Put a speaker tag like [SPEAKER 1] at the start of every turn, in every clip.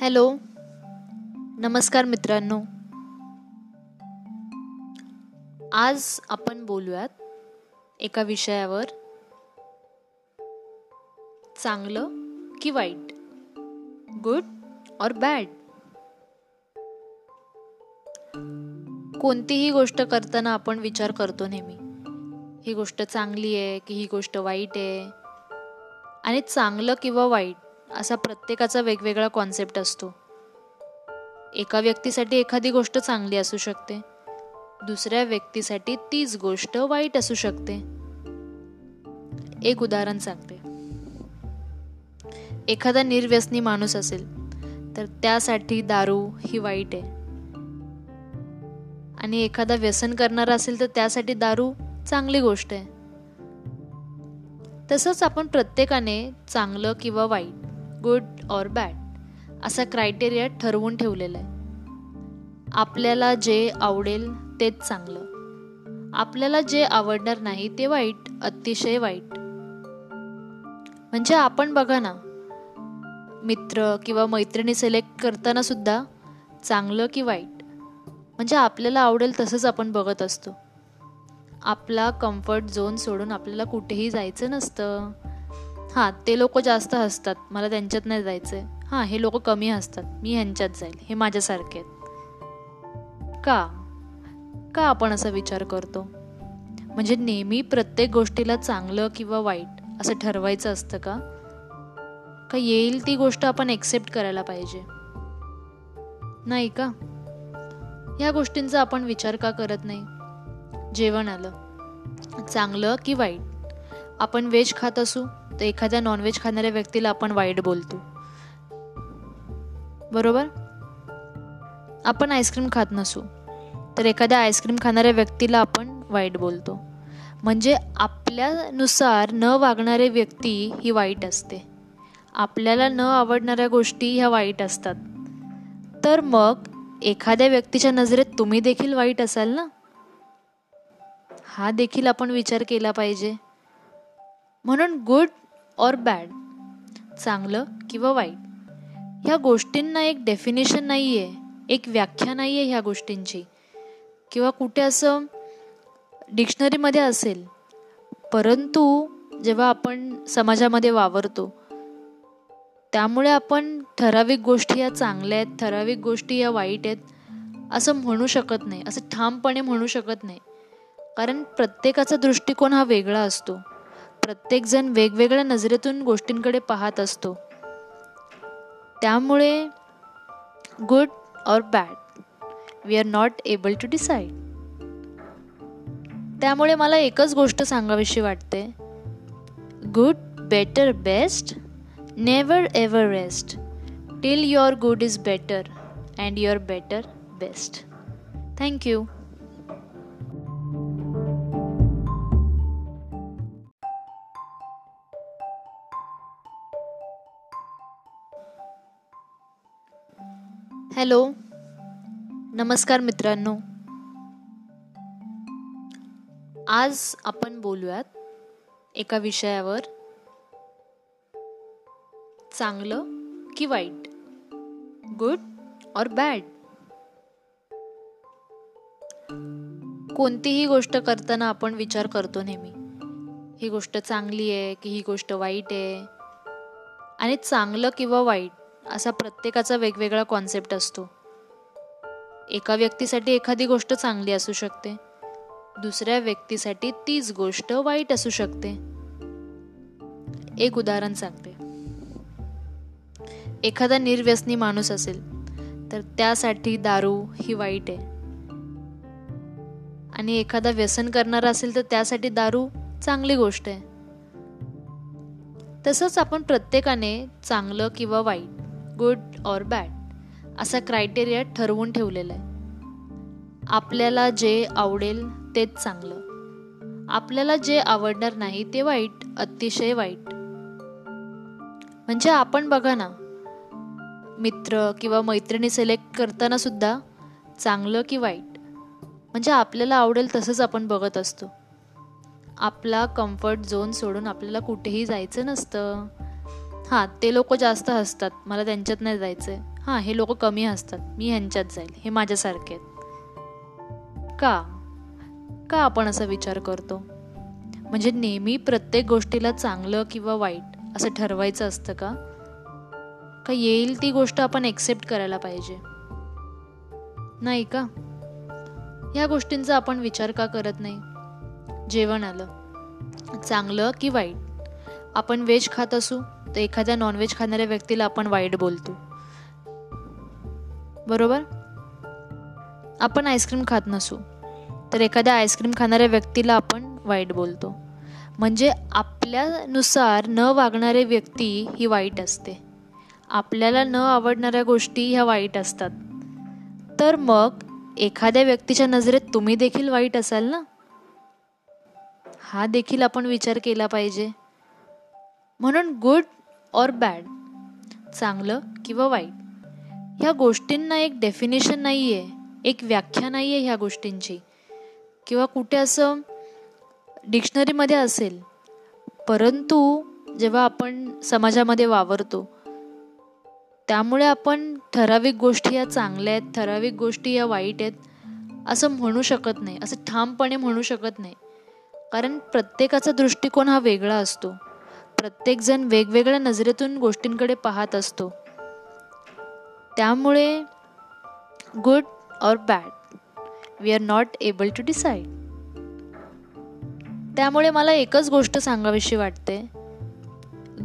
[SPEAKER 1] Hello. नमस्कार मित्रांनो. आज आपण बोलूयात एका विषयावर. चांगलं की वाईट? गुड और बॅड? कोणतीही गोष्ट करताना आपण विचार करतो नेहमी. ही गोष्ट चांगली आहे की ही गोष्ट वाईट आहे? आणि चांगलं किंवा वाईट असा प्रत्येकाचा वेगवेगळा कॉन्सेप्ट असतो. एका व्यक्तीसाठी एखादी गोष्ट चांगली असू शकते. दुसऱ्या व्यक्तीसाठी तीच गोष्ट वाईट असू शकते. एक उदाहरण सांगते. एखादा निर्व्यसनी माणूस असेल तर त्यासाठी दारू ही वाईट आहे. आणि एखादा व्यसन करणारा असेल तर त्यासाठी दारू चांगली गोष्ट आहे. तसंच आपण प्रत्येकाने चांगलं किंवा वाईट गुड और बॅड असा क्रायटेरिया ठरवून ठेवलेला आहे. आपल्याला जे आवडेल तेच चांगलं. आपल्याला जे आवडणार नाही ते वाईट अतिशय वाईट. म्हणजे आपण बघा ना मित्र किंवा मैत्रिणी सिलेक्ट करताना सुद्धा चांगलं की वाईट. म्हणजे आपल्याला आवडेल तसंच आपण बघत असतो. आपला कम्फर्ट झोन सोडून आपल्याला कुठेही जायचं नसतं. हां ते लोक जास्त हसतात. मला त्यांच्यात नाही जायचं आहे हां हे लोक कमी हसतात. मी ह्यांच्यात जाईल. हे माझ्यासारखे आहेत. का? का आपण असा विचार करतो? म्हणजे नेहमी प्रत्येक गोष्टीला चांगलं किंवा वाईट असं ठरवायचं असतं का? का येईल ती गोष्ट आपण एक्सेप्ट करायला पाहिजे? नाही का? ह्या गोष्टींचा आपण विचार का करत नाही? जेवण आलं. चांगलं की वाईट? आपण व्हेज खात असू तर एखाद्या नॉनव्हेज खाणाऱ्या व्यक्तीला आपण वाईट बोलतो. बरोबर? आपण आईस्क्रीम खात नसू तर एखाद्या आईस्क्रीम खाणाऱ्या व्यक्तीला आपण वाईट बोलतो. म्हणजे आपल्यानुसार न वागणारे व्यक्ती ही वाईट असते. आपल्याला न आवडणाऱ्या गोष्टी ह्या वाईट असतात. तर मग एखाद्या व्यक्तीच्या नजरेत तुम्ही देखील वाईट असाल ना? हा देखील आपण विचार केला पाहिजे. म्हणून गुड और बॅड चांगलं किंवा वाईट ह्या गोष्टींना एक डेफिनेशन नाही आहे एक व्याख्या नाही आहे ह्या गोष्टींची. किंवा कुठे असं डिक्शनरीमध्ये असेल परंतु जेव्हा आपण समाजामध्ये वावरतो त्यामुळे आपण ठराविक गोष्टी या चांगल्या आहेत ठराविक गोष्टी या वाईट आहेत असं म्हणू शकत नाही असं ठामपणे म्हणू शकत नाही. कारण प्रत्येकाचा दृष्टिकोन हा वेगळा असतो. प्रत्येकजण वेगवेगळ्या नजरेतून गोष्टींकडे पाहत असतो. त्यामुळे गुड और bad we are not able to decide त्यामुळे मला एकच गोष्ट सांगावीशी वाटते. Good better best never ever rest till your good is better and your better best thank you hello. नमस्कार मित्रांनो. आज आपण बोलूयात एका विषयावर. चांगलं की वाईट? गुड और बॅड? कोणतीही गोष्ट करताना आपण विचार करतो नेहमी. ही गोष्ट चांगली आहे की ही गोष्ट वाईट आहे? आणि चांगलं किंवा वाईट असा प्रत्येकाचा वेगवेगळा कॉन्सेप्ट असतो. एका व्यक्तीसाठी एखादी गोष्ट चांगली असू शकते. दुसऱ्या व्यक्तीसाठी तीच गोष्ट वाईट असू शकते. एक उदाहरण सांगते. एखादा निर्व्यसनी माणूस असेल तर त्यासाठी दारू ही वाईट आहे. आणि एखादा व्यसन करणारा असेल तर त्यासाठी दारू चांगली गोष्ट आहे. तसंच आपण प्रत्येकाने चांगलं किंवा वाईट गुड और बॅड असा क्रायटेरिया ठरवून ठेवलेला आहे. आपल्याला जे आवडेल तेच चांगलं. आपल्याला जे आवडणार नाही ते वाईट अतिशय वाईट. म्हणजे आपण बघा ना मित्र किंवा मैत्रिणी सिलेक्ट करताना सुद्धा चांगलं की वाईट. म्हणजे आपल्याला आवडेल तसंच आपण बघत असतो. आपला कम्फर्ट झोन सोडून आपल्याला कुठेही जायचं नसतं. हां ते लोक जास्त हसतात. मला त्यांच्यात नाही जायचं आहे हां हे लोक कमी हसतात. मी ह्यांच्यात जाईल. हे माझ्यासारखे आहेत. का? का आपण असा विचार करतो? म्हणजे नेहमी प्रत्येक गोष्टीला चांगलं किंवा वाईट असं ठरवायचं असतं का? का येईल ती गोष्ट आपण एक्सेप्ट करायला पाहिजे? नाही का? ह्या गोष्टींचा आपण विचार का करत नाही? जेवण आलं. चांगलं की वाईट? आपण वेज खात असू? तर एखाद्या नॉनव्हेज खाणाऱ्या व्यक्तीला आपण वाईट बोलतो. बरोबर? आपण आईस्क्रीम खात नसू. तर एखाद्या आईस्क्रीम खाणाऱ्या व्यक्तीला आपण वाईट बोलतो. म्हणजे आपल्यानुसार न वागणारे व्यक्ती ही वाईट असते. आपल्याला न आवडणाऱ्या गोष्टी ह्या वाईट असतात. तर मग एखाद्या व्यक्तीच्या नजरेत तुम्ही देखील वाईट असाल ना? हा देखील आपण विचार केला पाहिजे. म्हणून गुड और बॅड चांगलं किंवा वाईट. ह्या गोष्टींना एक डेफिनेशन नाही आहे एक व्याख्या नाही आहे ह्या गोष्टींची. किंवा कुठे असं डिक्शनरीमध्ये असेल परंतु जेव्हा आपण समाजामध्ये वावरतो त्यामुळे आपण ठराविक गोष्टी या चांगल्या आहेत ठराविक गोष्टी या वाईट आहेत असं म्हणू शकत नाही असं ठामपणे म्हणू शकत नाही. कारण प्रत्येकाचा दृष्टिकोन हा वेगळा असतो. प्रत्येकजण वेगवेगळ्या नजरेतून गोष्टींकडे पाहत असतो. त्यामुळे गुड और bad we are not able to decide त्यामुळे मला एकच गोष्ट सांगावीशी वाटते.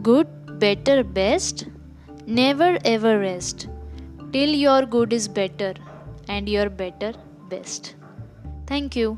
[SPEAKER 1] Good better best never ever rest till your good is better and your better best thank you